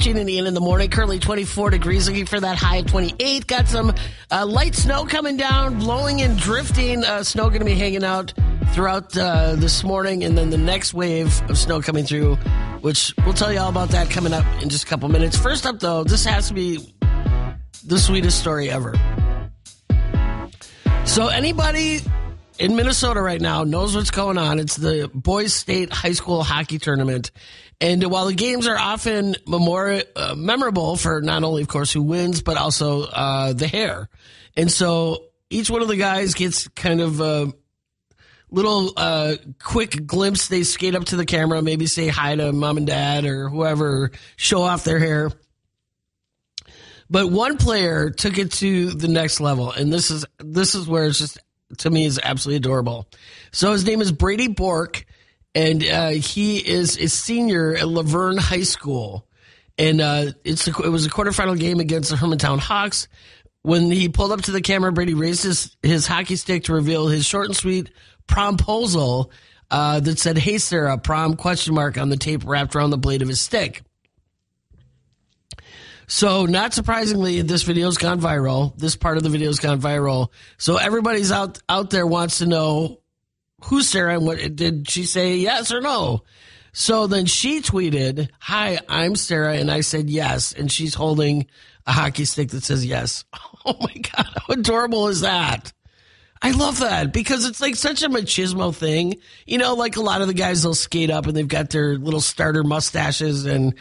Gene and Ian in the morning. Currently 24 degrees, looking for that high of 28. Got some uh, light snow coming down, blowing and drifting. Uh, snow going to be hanging out throughout uh, this morning, and then the next wave of snow coming through, which we'll tell you all about that coming up in just a couple minutes. First up, though, this has to be the sweetest story ever. So, anybody in Minnesota right now knows what's going on. It's the Boys State High School Hockey Tournament. And while the games are often more uh, memorable for not only, of course, who wins, but also uh, the hair. And so each one of the guys gets kind of a little uh, quick glimpse. They skate up to the camera, maybe say hi to mom and dad or whoever, show off their hair. But one player took it to the next level, and this is this is where it's just to me is absolutely adorable. So his name is Brady Bork, and uh, he is a senior at La Vergne High School, and uh, it's a, it was a quarterfinal game against the Hermantown Hawks. When he pulled up to the camera, Brady raised his, his hockey stick to reveal his short and sweet promposal uh, that said, "Hey Sarah," prom question mark on the tape wrapped around the blade of his stick. So, not surprisingly, this video's gone viral. This part of the video's gone viral. So everybody's out out there wants to know who's Sarah and what did she say yes or no? So then she tweeted, "Hi, I'm Sarah," and I said yes, and she's holding a hockey stick that says yes. Oh my god, how adorable is that? I love that because it's like such a machismo thing. You know, like a lot of the guys they'll skate up and they've got their little starter mustaches and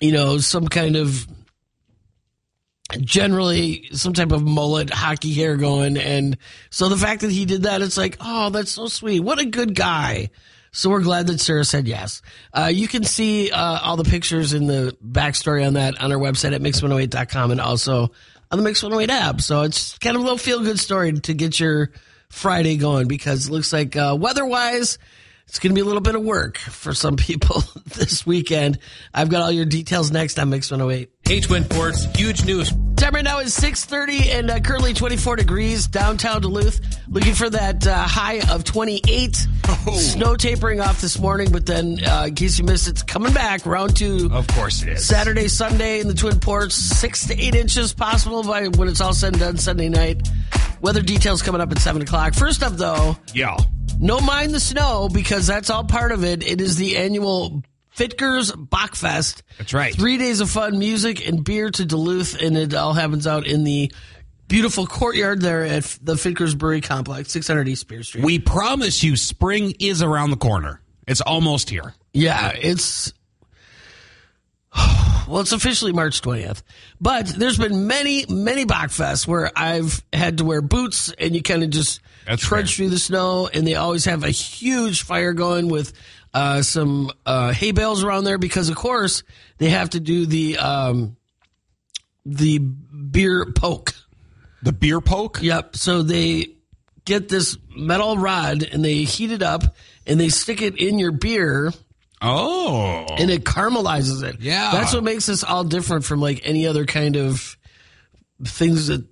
you know some kind of generally some type of mullet hockey hair going. And so the fact that he did that it's like oh that's so sweet. What a good guy. So we're glad that sarah said yes. Uh, you can see uh, all the pictures in the backstory on that on our website at mix108.com and also on the mix108 app. So it's kind of a little feel good story to get your friday going because it looks like uh, weather wise it's going to be a little bit of work for some people this weekend. I've got all your details next on mix108 H Twin Ports, huge news. Time right now is 6.30 and uh, currently 24 degrees downtown Duluth. Looking for that uh, high of 28. Oh. Snow tapering off this morning, but then uh, in case you missed it's coming back. Round two. Of course it is. Saturday, Sunday in the Twin Ports. Six to eight inches possible by when it's all said and done Sunday night. Weather details coming up at 7 o'clock. First up, though. Yeah. No mind the snow because that's all part of it. It is the annual Fitger's Bockfest. That's right. Three days of fun, music, and beer to Duluth, and it all happens out in the beautiful courtyard there at the Fitger's Brewery Complex, 600 East Spear Street. We promise you, spring is around the corner. It's almost here. Yeah, it's. Well, it's officially March 20th, but there's been many, many Bockfests where I've had to wear boots and you kind of just That's trudge fair. through the snow, and they always have a huge fire going with uh, some uh, hay bales around there because, of course, they have to do the um, the beer poke. The beer poke? Yep. So they get this metal rod and they heat it up and they stick it in your beer Oh. and it caramelizes it. Yeah. That's what makes this all different from like any other kind of things that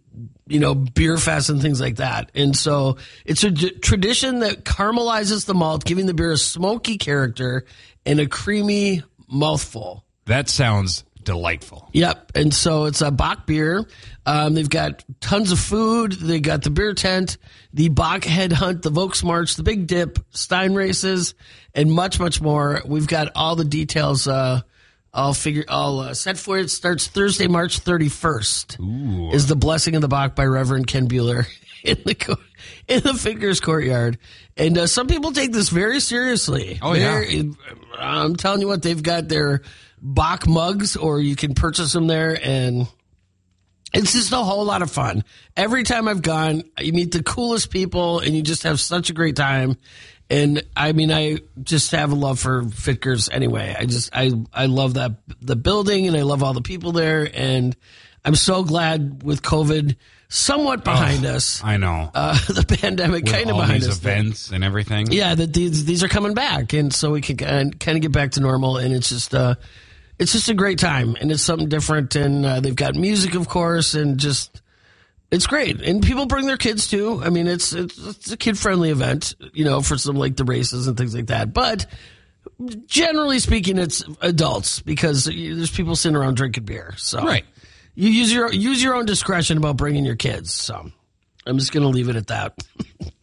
you know beer fest and things like that. And so it's a d- tradition that caramelizes the malt, giving the beer a smoky character and a creamy mouthful. that sounds delightful. Yep. And so it's a Bock beer. Um, they've got tons of food. They got the beer tent, the Bock head hunt, the Volks March, the Big Dip, Stein races, and much, much more. We've got all the details. Uh, all figure all uh, set for. It starts Thursday, March 31st. Is the blessing of the Bock by Reverend Ken Bueller in the co- in the Fitger's Courtyard. And uh, some people take this very seriously. Oh, yeah. I'm telling you what, they've got their Bock mugs, or you can purchase them there, and it's just a whole lot of fun. Every time I've gone, you meet the coolest people, and you just have such a great time. And I mean, I just have a love for Fitger's anyway. I just, I, I love that the building, and I love all the people there, and I'm so glad with COVID somewhat behind us, I know. uh, the pandemic kind of all behind these us. events and everything. Yeah, that these these are coming back, and so we can kind of get back to normal, and it's just uh, it's just a great time, and it's something different, and uh, they've got music, of course, and just it's great, and people bring their kids too. I mean, it's it's, it's a kid friendly event, you know, for some like the races and things like that, but. generally speaking, it's adults because there's people sitting around drinking beer. So Right. you use your use your own discretion about bringing your kids. So I'm just going to leave it at that.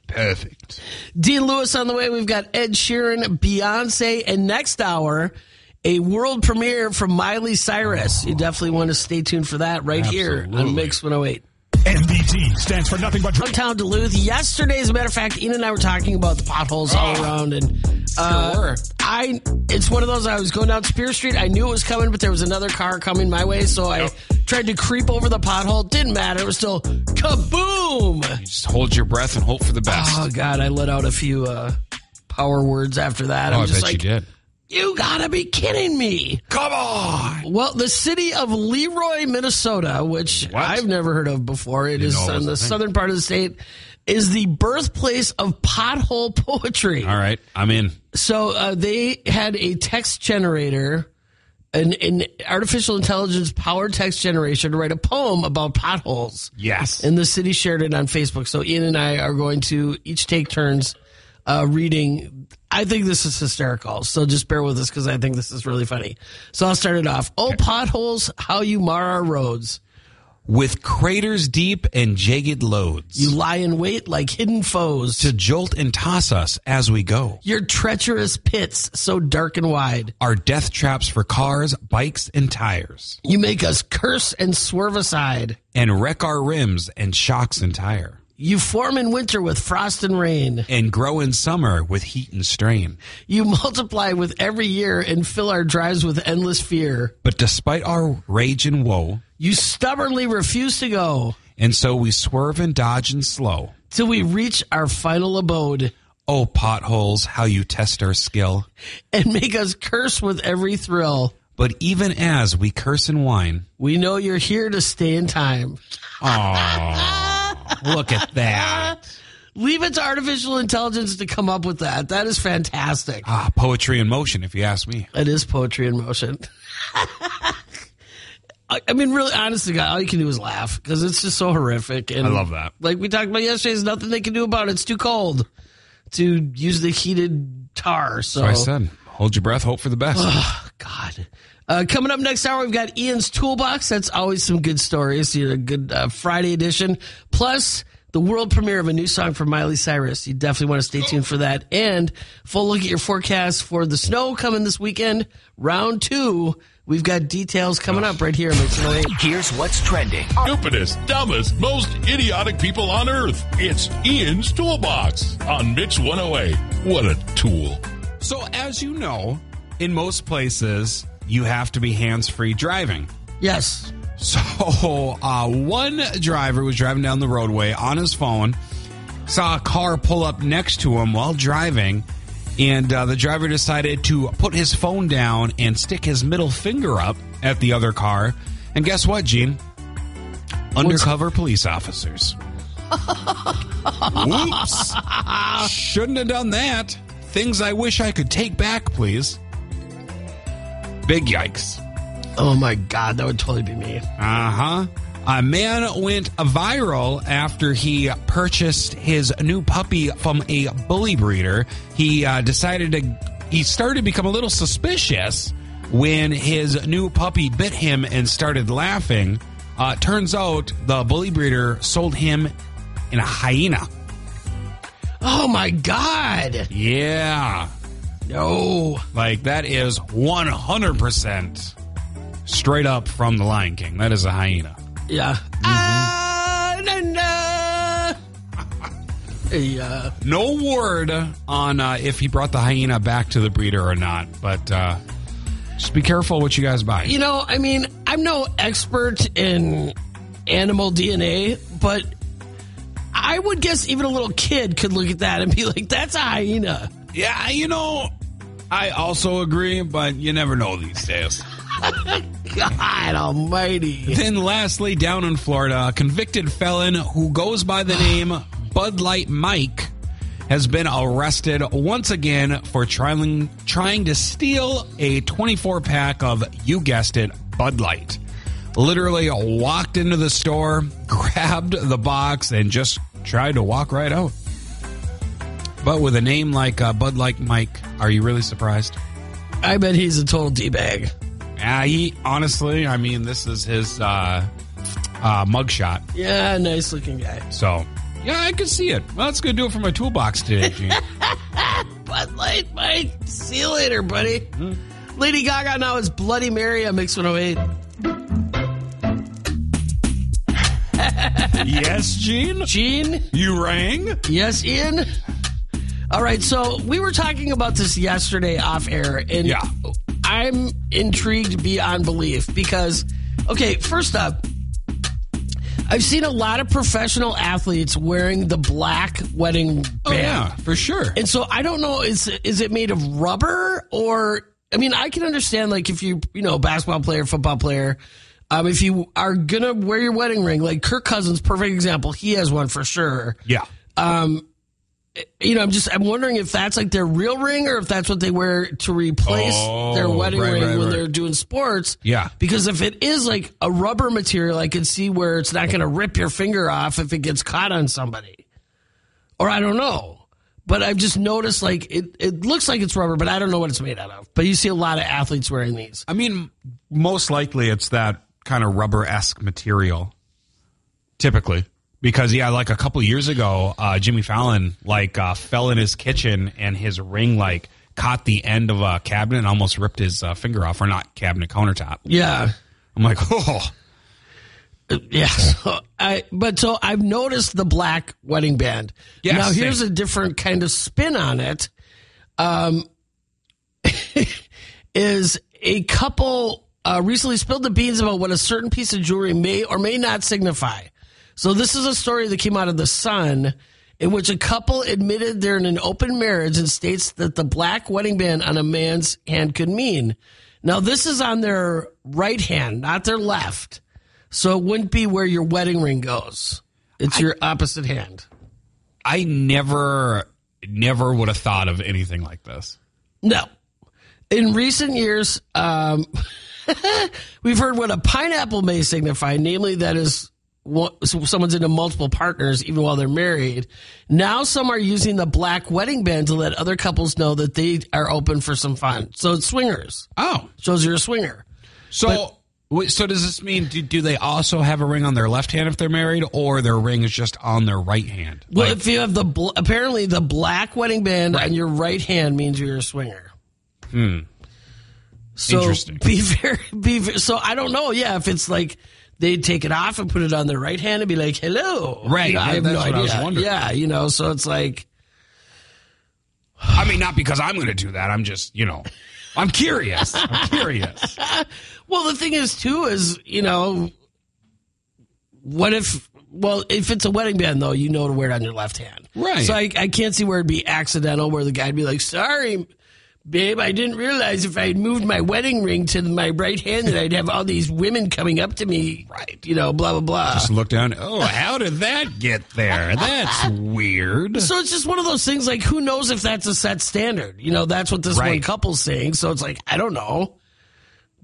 Perfect. Dean Lewis on the way. We've got Ed Sheeran, Beyonce, and next hour, a world premiere from Miley Cyrus. You definitely want to stay tuned for that right here on Mix 108. NBT stands for nothing but dr- Downtown Duluth. Yesterday, as a matter of fact, Ian and I were talking about the potholes all around, and uh, Sure. I it's one of those. I was going down Spear Street. I knew it was coming, but there was another car coming my way, so I tried to creep over the pothole. Didn't matter. It was still kaboom. Just hold your breath and hope for the best. Oh God, I let out a few uh, power words after that. Oh, I'm I just bet like, you did. You gotta be kidding me. Come on. Well, the city of Leroy, Minnesota, which What? I've never heard of before, it is know it in the thing. southern part of the state, is the birthplace of pothole poetry. All right, I'm in. So uh, they had a text generator, an, an artificial intelligence powered text generation to write a poem about potholes. Yes. And the city shared it on Facebook. So Ian and I are going to each take turns uh, reading. I think this is hysterical. So just bear with us because I think this is really funny. So I'll start it off. Oh, potholes, how you mar our roads. With craters deep and jagged loads You lie in wait like hidden foes. to jolt and toss us as we go. Your treacherous pits so dark and wide. Are death traps for cars, bikes, and tires. You make us curse and swerve aside. And wreck our rims and shocks and tire. You form in winter with frost and rain. And grow in summer with heat and strain. You multiply with every year and fill our drives with endless fear. But despite our rage and woe, You stubbornly refuse to go and so we swerve and dodge and slow. till we reach our final abode Oh, potholes, how you test our skill. and make us curse with every thrill. But even as we curse and whine, We know you're here to stay in time. Look at that. Leave it to artificial intelligence to come up with that. That is fantastic. Ah, poetry in motion, if you ask me. It is poetry in motion. I I mean, really, honestly, God, all you can do is laugh because it's just so horrific. And I love that. Like we talked about yesterday, there's nothing they can do about it. It's too cold to use the heated tar. So, So I said, hold your breath, hope for the best. God. Uh, coming up next hour, we've got Ian's Toolbox. That's always some good stories. You know, a good uh, Friday edition. Plus, the world premiere of a new song from Miley Cyrus. You definitely want to stay tuned for that. And full look at your forecast for the snow coming this weekend. Round two. We've got details coming up right here. on 108. Here's what's trending. stupidest, dumbest, most idiotic people on earth. It's Ian's Toolbox on Mix 108. What a tool. So, as you know, in most places, you have to be hands free driving. Yes. So, uh, one driver was driving down the roadway on his phone, saw a car pull up next to him while driving, and uh, the driver decided to put his phone down and stick his middle finger up at the other car. And guess what, Gene? Undercover police officers. Whoops. Shouldn't have done that. Things I wish I could take back, please. Big yikes. Oh my God, that would totally be me. Uh huh. A man went viral after he purchased his new puppy from a bully breeder. He uh, decided to, he started to become a little suspicious when his new puppy bit him and started laughing. Uh, turns out the bully breeder sold him in a hyena. Oh my God. Yeah. No. Like that is 100% straight up from the Lion King. That is a hyena. Yeah. Ah, na, na. Yeah. No word on uh, if he brought the hyena back to the breeder or not, but uh, just be careful what you guys buy. You know, I mean, I'm no expert in animal DNA, but I would guess even a little kid could look at that and be like, that's a hyena. Yeah, you know, I also agree, but you never know these days. God almighty. then, lastly, down in Florida, a convicted felon who goes by the name Bud Light Mike has been arrested once again for trying trying to steal a 24 pack of you guessed it Bud Light. Literally walked into the store, grabbed the box, and just tried to walk right out. But with a name like uh, Bud Light Mike, are you really surprised? I bet he's a total d bag. Uh, he honestly, I mean, this is his uh, uh, mugshot. Yeah, nice looking guy. So yeah, I can see it. Well, that's gonna do it for my toolbox today, Gene. Bud Light, Mike. See you later, buddy. Lady Gaga now is Bloody Mary on Mix 108. yes, Gene. Gene? You rang. Yes, Ian? All right, so we were talking about this yesterday off air, and Yeah. I'm intrigued beyond belief because, okay, first up, I've seen a lot of professional athletes wearing the black wedding band. Oh yeah, for sure. And so I don't know is is it made of rubber or I mean I can understand like if you you know basketball player football player um, if you are gonna wear your wedding ring like Kirk Cousins perfect example he has one for sure yeah. You know I'm just I'm wondering if that's like their real ring or if that's what they wear to replace Oh, their wedding right, ring right, when right. they're doing sports Yeah. because if it is like a rubber material I could see where it's not gonna rip your finger off if it gets caught on somebody or I don't know. But I've just noticed like it, it looks like it's rubber, but I don't know what it's made out of. But you see a lot of athletes wearing these. I mean, most likely it's that kind of rubber esque material, typically. Because yeah, like a couple years ago, uh, Jimmy Fallon like uh, fell in his kitchen and his ring like caught the end of a cabinet and almost ripped his uh, finger off, or not cabinet countertop. Yeah. I'm like, oh, Yeah. So I but so I've noticed the black wedding band. Yeah, now same. here's a different kind of spin on it. Um is a couple uh, recently spilled the beans about what a certain piece of jewelry may or may not signify. So this is a story that came out of the Sun in which a couple admitted they're in an open marriage and states that the black wedding band on a man's hand could mean. Now this is on their right hand, not their left. So it wouldn't be where your wedding ring goes. It's your opposite hand. I never, never would have thought of anything like this. No. In recent years, um, we've heard what a pineapple may signify, namely that is someone's into multiple partners even while they're married. Now some are using the black wedding band to let other couples know that they are open for some fun. So it's swingers. Oh, Shows you're a swinger. so wait, so does this mean do, do they also have a ring on their left hand if they're married, or their ring is just on their right hand? Well, Like- if you have the bl- apparently the black wedding band on your right hand means you're a swinger. Hmm. So Interesting. Be very, be ve- so. I don't know. Yeah, if it's like they take it off and put it on their right hand and be like, "Hello," Right, You know, I have no what I was idea. Yeah, you know. So it's like, I mean, not because I'm going to do that. I'm just, you know, I'm curious. I'm curious. well, the thing is too is you know, what if? Well, if it's a wedding band though, you know to wear it on your left hand. Right. So I, I can't see where it'd be accidental, where the guy'd be like, "Sorry." Babe, I didn't realize if I had moved my wedding ring to my right hand that I'd have all these women coming up to me. Right. You know, blah, blah, blah. Just look down. Oh, how did that get there? That's weird. So it's just one of those things like who knows if that's a set standard? You know, that's what this one couple's saying. So it's like, I don't know.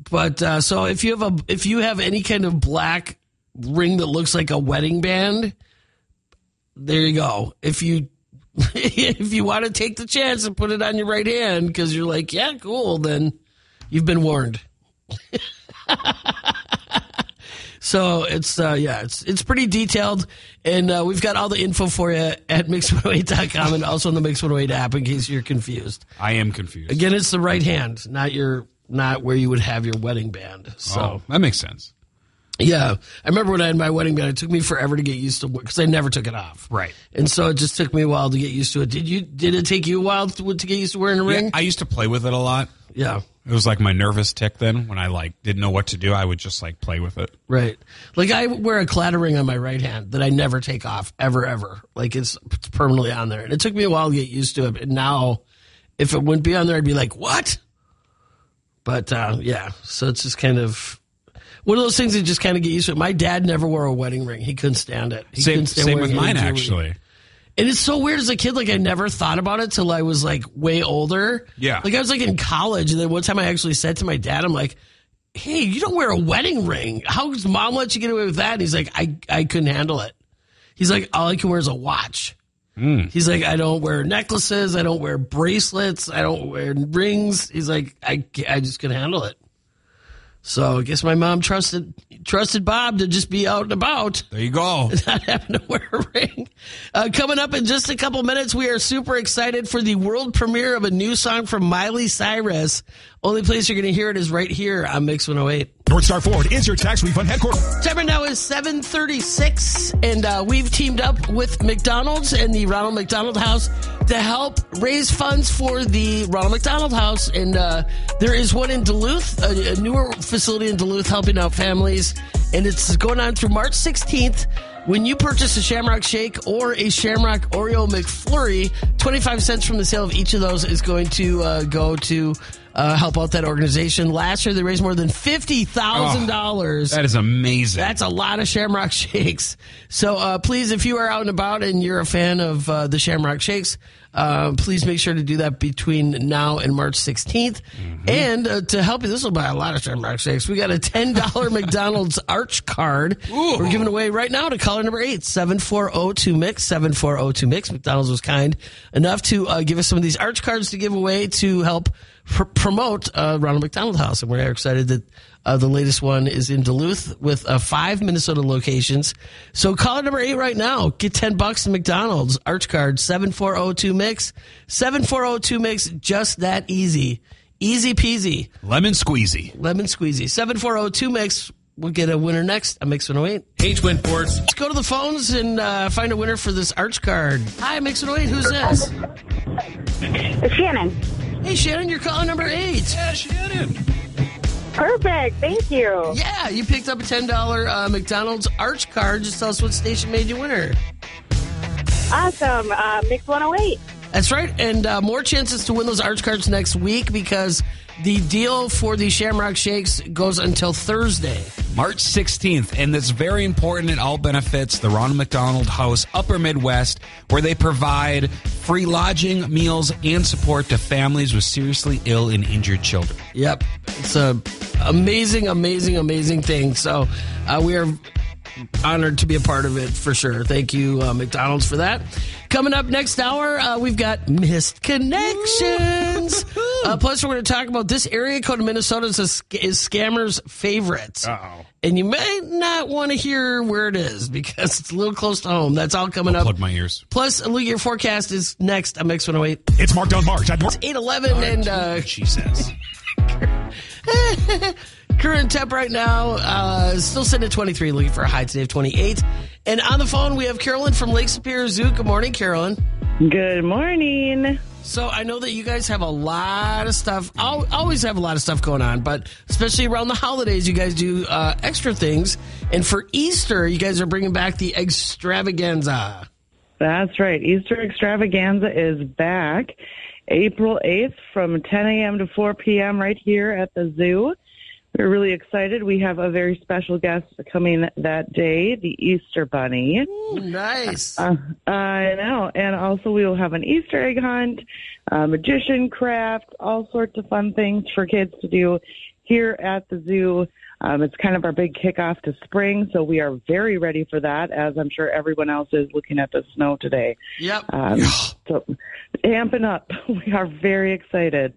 But uh, so if you have a if you have any kind of black ring that looks like a wedding band, there you go. If you if you want to take the chance and put it on your right hand because you're like, yeah, cool, then you've been warned. So it's uh, yeah, it's it's pretty detailed, and uh, we've got all the info for you at mix108.com and also on the Mix 108 app in case you're confused. I am confused. Again, it's the right hand, not your not where you would have your wedding band. So oh, that makes sense. Yeah, I remember when I had my wedding band, it took me forever to get used to because I never took it off. Right. and so it just took me a while to get used to it. Did you? Did it take you a while to, to get used to wearing a ring? I used to play with it a lot. yeah. It was like my nervous tick then when I like didn't know what to do. I would just like play with it. Right. Like I wear a Claddagh ring on my right hand that I never take off ever, ever. Like it's, it's permanently on there. And it took me a while to get used to it. And now if it wouldn't be on there, I'd be like, what? But uh, yeah, so it's just kind of one of those things that just kind of get used to it. My dad never wore a wedding ring. He couldn't stand it. He Same, couldn't stand same with mine actually. And it's so weird as a kid. Like I never thought about it till I was like way older. Yeah. Like I was like in college, and then one time I actually said to my dad, "I'm like, hey, you don't wear a wedding ring. How does mom let you get away with that?" And he's like, "I I couldn't handle it." He's like, "All I can wear is a watch." Hmm. He's like, I don't wear necklaces, I don't wear bracelets, I don't wear rings. He's like, I, I just can handle it. So I guess my mom trusted trusted Bob to just be out and about, There you go. not having to wear a ring. Uh, coming up in just a couple minutes, we are super excited for the world premiere of a new song from Miley Cyrus. Only place you're going to hear it is right here on Mix 108. North Star Ford is your tax refund headquarters. Time now is 736, and uh, we've teamed up with McDonald's and the Ronald McDonald House to help raise funds for the Ronald McDonald House. And uh, there is one in Duluth, a, a newer facility in Duluth helping out families. And it's going on through March 16th. When you purchase a Shamrock Shake or a Shamrock Oreo McFlurry, 25 cents from the sale of each of those is going to uh, go to uh, help out that organization. Last year, they raised more than $50,000. That is amazing. That's a lot of Shamrock Shakes. So uh, please, if you are out and about and you're a fan of uh, the Shamrock Shakes, uh, please make sure to do that between now and March 16th. And uh, to help you, this will buy a lot of Shamrock Shakes. We got a $10 McDonald's Arch card we're giving away right now to caller number 8, 7402 Mix, 7402 Mix. McDonald's was kind enough to uh, give us some of these Arch cards to give away to help pr- promote uh, Ronald McDonald House. And we're excited that uh, the latest one is in Duluth with uh, five Minnesota locations. So call number eight right now. Get 10 bucks to McDonald's. Arch card 7402 Mix. 7402 Mix. Just that easy. Easy peasy. Lemon squeezy. Lemon squeezy. 7402 Mix. We'll get a winner next on Mix 108. H Twin Ports. Let's go to the phones and uh, find a winner for this Arch card. Hi, Mix 108. Who's this? It's Shannon. Hey, Shannon, you're calling number eight. Yeah, Shannon. Perfect. Thank you. Yeah, you picked up a $10 uh, McDonald's Arch card. Just tell us what station made you winner. Awesome. Uh, Mix 108. That's right. And uh, more chances to win those Arch cards next week because the deal for the Shamrock Shakes goes until Thursday. March 16th, and that's very important. It all benefits the Ronald McDonald House Upper Midwest, where they provide free lodging, meals, and support to families with seriously ill and injured children. Yep. It's a amazing, amazing, amazing thing. So uh, we are honored to be a part of it for sure. Thank you, uh, McDonald's, for that. Coming up next hour, uh, we've got Missed Connections. Uh, plus, we're going to talk about this area code in Minnesota is, a, is scammers' favorite. Uh-oh. And you may not want to hear where it is because it's a little close to home. That's all coming up. Plug my ears. Plus, a look your forecast is next on Mix 108. It's marked on March North. 811 and uh, She says. Current temp right now, uh, still sitting at 23, looking for a high today of 28. And on the phone, we have Carolyn from Lake Superior Zoo. Good morning, Carolyn. Good morning. So I know that you guys have a lot of stuff, al- always have a lot of stuff going on, but especially around the holidays, you guys do uh, extra things. And for Easter, you guys are bringing back the extravaganza. That's right. Easter extravaganza is back April 8th from 10 a.m. to 4 p.m. right here at the zoo. We're really excited. We have a very special guest coming that day, the Easter Bunny. Ooh, nice. Uh, I know. And also, we will have an Easter egg hunt, uh, magician craft, all sorts of fun things for kids to do here at the zoo. Um, it's kind of our big kickoff to spring, so we are very ready for that, as I'm sure everyone else is looking at the snow today. Yep. Um, so, amping up. We are very excited.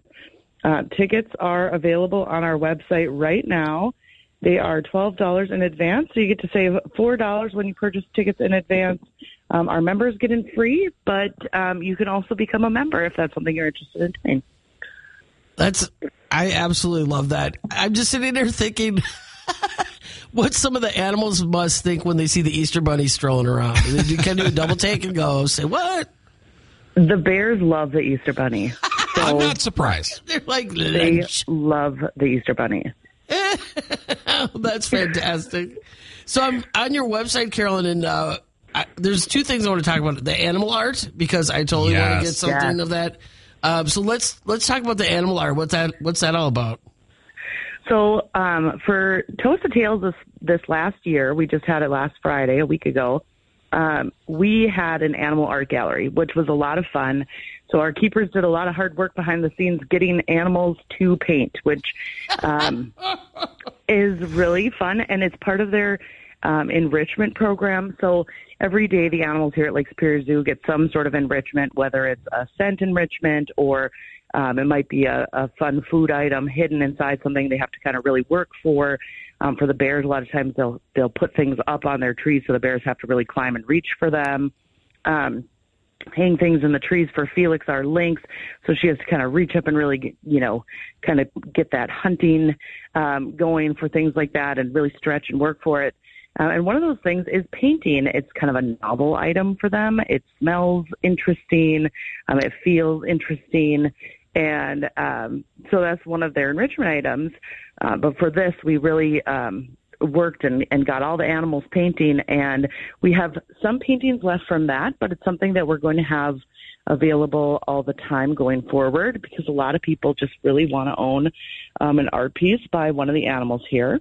Uh, tickets are available on our website right now. They are $12 in advance, so you get to save $4 when you purchase tickets in advance. Um, our members get in free, but um, you can also become a member if that's something you're interested in doing. That's I absolutely love that. I'm just sitting there thinking what some of the animals must think when they see the Easter bunny strolling around. You can do a double take and go, say what? The bears love the Easter Bunny. I'm not surprised. They're like They love the Easter Bunny. That's fantastic. So I'm on your website, Carolyn, and uh, I, there's two things I want to talk about: the animal art because I totally want to get something Yes. of that. Um, so let's let's talk about the animal art. What's that? What's that all about? So um, for Toast of Tales this this last year, we just had it last Friday, a week ago. Um, we had an animal art gallery, which was a lot of fun. So our keepers did a lot of hard work behind the scenes getting animals to paint, which um, is really fun, and it's part of their um, enrichment program. So every day the animals here at Lake Superior Zoo get some sort of enrichment, whether it's a scent enrichment or um, it might be a, a fun food item hidden inside something they have to kind of really work for. Um, for the bears, a lot of times they'll they'll put things up on their trees, so the bears have to really climb and reach for them. Um, hang things in the trees for Felix, our lynx. So she has to kind of reach up and really, you know, kind of get that hunting um, going for things like that and really stretch and work for it. Uh, and one of those things is painting. It's kind of a novel item for them. It smells interesting. Um, it feels interesting. And um, so that's one of their enrichment items. Uh, but for this, we really um, worked and, and got all the animals painting. And we have some paintings left from that, but it's something that we're going to have available all the time going forward because a lot of people just really want to own um, an art piece by one of the animals here.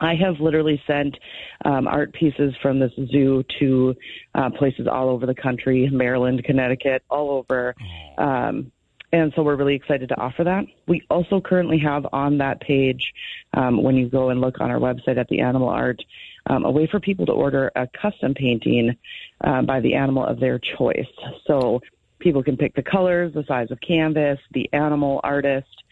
I have literally sent um, art pieces from this zoo to uh, places all over the country, Maryland, Connecticut, all over. Um, and so we're really excited to offer that. We also currently have on that page, um, when you go and look on our website at the animal art, um, a way for people to order a custom painting uh, by the animal of their choice. So people can pick the colors, the size of canvas, the animal artist,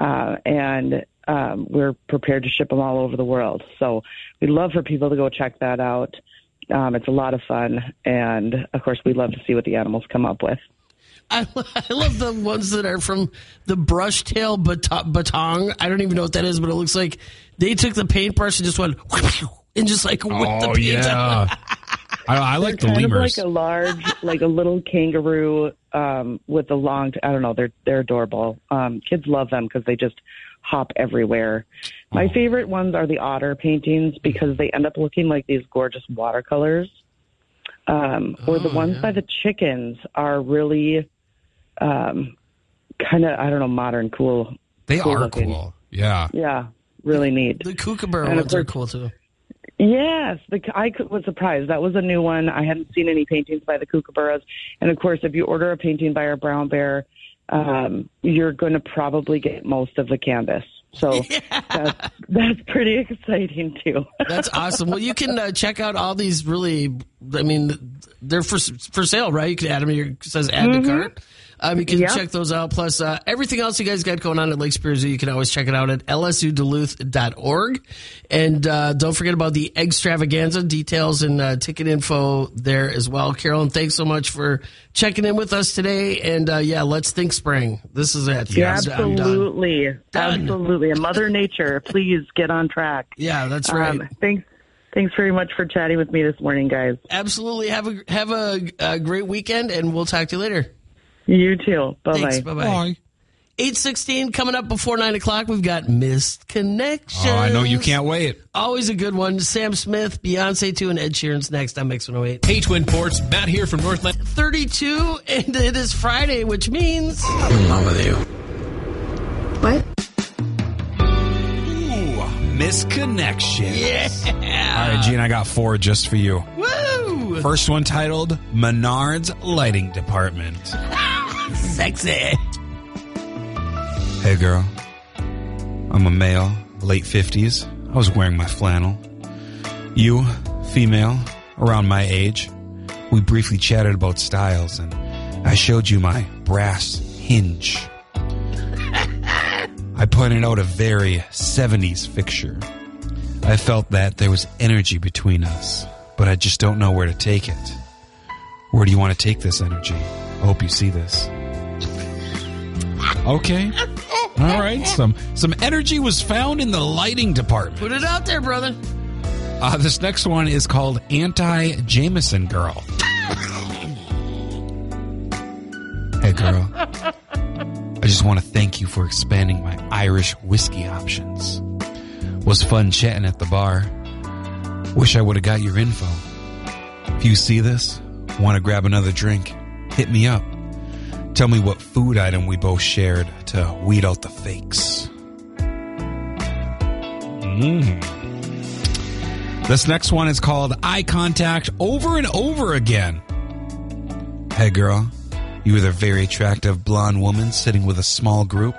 uh, and um, we're prepared to ship them all over the world. So we'd love for people to go check that out. Um, it's a lot of fun, and of course, we love to see what the animals come up with. I, I love the ones that are from the brush tail bat- baton. I don't even know what that is, but it looks like they took the paintbrush and just went and just like whipped the Oh paint. yeah, I, I like the kind lemurs. of like a large, like a little kangaroo um, with a long. I don't know. They're they're adorable. Um, kids love them because they just hop everywhere. My favorite ones are the otter paintings because they end up looking like these gorgeous watercolors. Um, or the ones by the chickens are really um, kind of I don't know modern, cool. they cool are looking. cool. Yeah. Yeah, really neat. The kookaburra And ones are cool too. Yes, the, I was surprised. That was a new one. I hadn't seen any paintings by the kookaburras. And of course, if you order a painting by our brown bear, um, you're going to probably get most of the canvas. So that's, that's pretty exciting too. That's awesome. Well, you can uh, check out all these really. I mean, they're for for sale, right? You can add them. It says add to cart. Um, you can Yep. check those out. Plus, uh, everything else you guys got going on at Lake Superior Zoo, you can always check it out at lszooduluth.org. And uh, don't forget about the extravaganza details and uh, ticket info there as well. Carolyn, thanks so much for checking in with us today. And uh, yeah, let's think spring. This is it. I'm- I'm done. absolutely, Done. absolutely. And Mother Nature, please get on track. Yeah, that's right. Um, thanks, thanks very much for chatting with me this morning, guys. Absolutely. Have a have a, a great weekend, and we'll talk to you later. You too. Bye bye. Bye bye. Eight sixteen coming up before nine o'clock. We've got missed connection. Oh, I know you can't wait. Always a good one. Sam Smith, Beyonce two, and Ed Sheeran's next on Mix One Hundred Eight. Hey, Twin Ports, Matt here from Northland. Thirty-two, and it is Friday, which means in love with you. What? Ooh, misconnection. yeah, All right, Gene, I got four just for you. woo, First one titled Menard's Lighting Department. sexy. Hey, girl. I'm a male, late 50s. I was wearing my flannel. You, female, around my age. We briefly chatted about styles, and I showed you my brass hinge. I pointed out a very 70s fixture. I felt that there was energy between us, but I just don't know where to take it. Where do you want to take this energy? I hope you see this. Okay. All right. Some some energy was found in the lighting department. Put it out there, brother. Uh, this next one is called Anti Jameson Girl. hey, girl. I just want to thank you for expanding my Irish whiskey options. Was fun chatting at the bar. Wish I would have got your info. If you see this, want to grab another drink, hit me up. Tell me what food item we both shared to weed out the fakes. Mm. This next one is called Eye Contact Over and Over Again. Hey girl, you were the very attractive blonde woman sitting with a small group.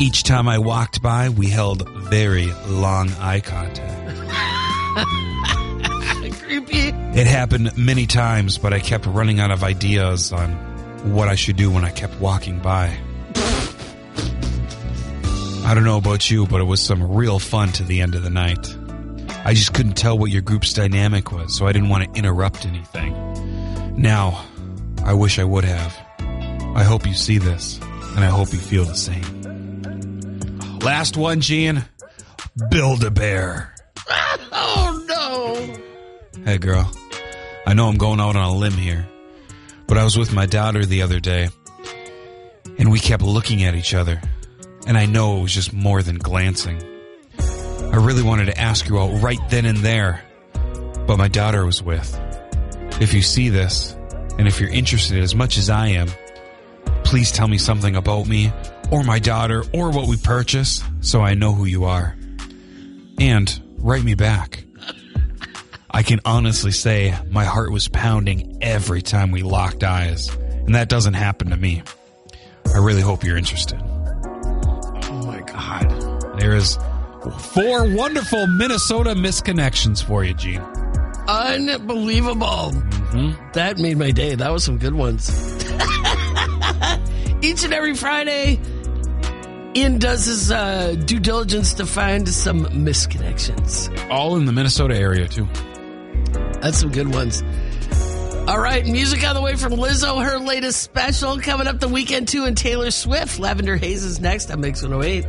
Each time I walked by, we held very long eye contact. Creepy. It happened many times, but I kept running out of ideas on what I should do when I kept walking by. I don't know about you, but it was some real fun to the end of the night. I just couldn't tell what your group's dynamic was, so I didn't want to interrupt anything. Now, I wish I would have. I hope you see this, and I hope you feel the same. Last one, Gene. Build a bear. Oh no! Hey, girl. I know I'm going out on a limb here, but I was with my daughter the other day, and we kept looking at each other, and I know it was just more than glancing. I really wanted to ask you out right then and there, but my daughter was with. If you see this, and if you're interested as much as I am, please tell me something about me, or my daughter, or what we purchase, so I know who you are. And write me back. I can honestly say my heart was pounding every time we locked eyes, and that doesn't happen to me. I really hope you're interested. Oh my god! There is four wonderful Minnesota misconnections for you, Gene. Unbelievable! That made my day. That was some good ones. Each and every Friday, Ian does his uh, due diligence to find some misconnections. All in the Minnesota area, too. That's some good ones. All right, music on the way from Lizzo, her latest special coming up the weekend too, and Taylor Swift. Lavender Haze is next on Mix 108.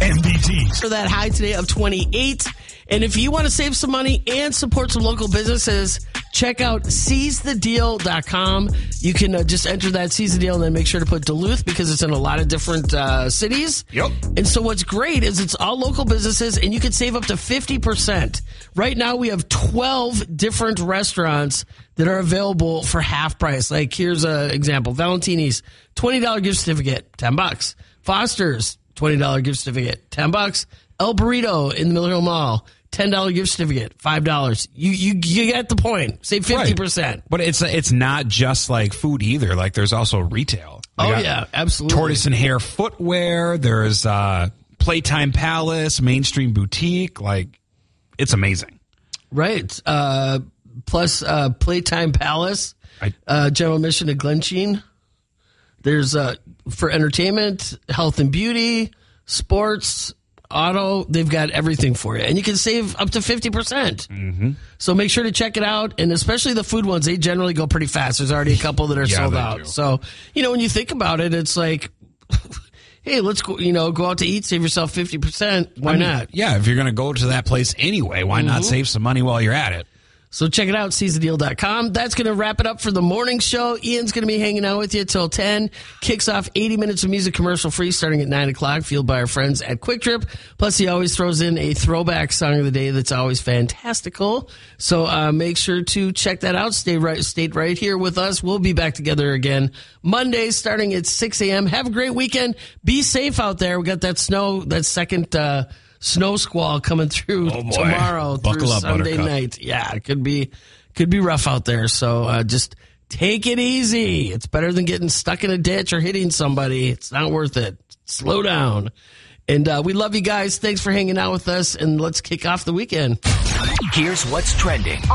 MDTs. For that high today of 28. And if you want to save some money and support some local businesses, check out seizethedeal.com. You can uh, just enter that seize the deal and then make sure to put Duluth because it's in a lot of different uh, cities. Yep. And so what's great is it's all local businesses and you can save up to 50%. Right now we have 12 different restaurants that are available for half price. Like here's an example. Valentini's $20 gift certificate, 10 bucks. Foster's $20 gift certificate, 10 bucks. El Burrito in the Miller Hill Mall, $10 gift certificate, $5. You you you get the point. Save 50%. But it's it's not just like food either. Like there's also retail. They Oh yeah, absolutely. Tortoise and Hare footwear. There's uh, Playtime Palace, Mainstream Boutique. Like it's amazing. Right. Uh, plus uh, Playtime Palace, I- uh, General Mission of Glensheen. There's uh, for entertainment, health and beauty, sports, auto. They've got everything for you, and you can save up to fifty percent. Mm-hmm. So make sure to check it out, and especially the food ones. They generally go pretty fast. There's already a couple that are Yeah, sold out. do. So you know when you think about it, it's like. Hey, let's go. You know, go out to eat, save yourself fifty percent. Why not? Yeah, if you're going to go to that place anyway, why not Mm-hmm. save some money while you're at it? So check it out, seizethedeal.com. That's going to wrap it up for the morning show. Ian's going to be hanging out with you till 10. Kicks off 80 minutes of music commercial free starting at 9 o'clock, fueled by our friends at Kwik Trip. Plus, he always throws in a throwback song of the day that's always fantastical. So uh, make sure to check that out. Stay right, stay right here with us. We'll be back together again Monday starting at 6 a.m. Have a great weekend. Be safe out there. We got that snow, that second uh, snow squall coming through Oh, tomorrow Buckle through up, Sunday Buttercup. night. Yeah, it could be could be rough out there. So uh, just take it easy. It's better than getting stuck in a ditch or hitting somebody. It's not worth it. Slow down. And uh, we love you guys. Thanks for hanging out with us. And let's kick off the weekend. Here's what's trending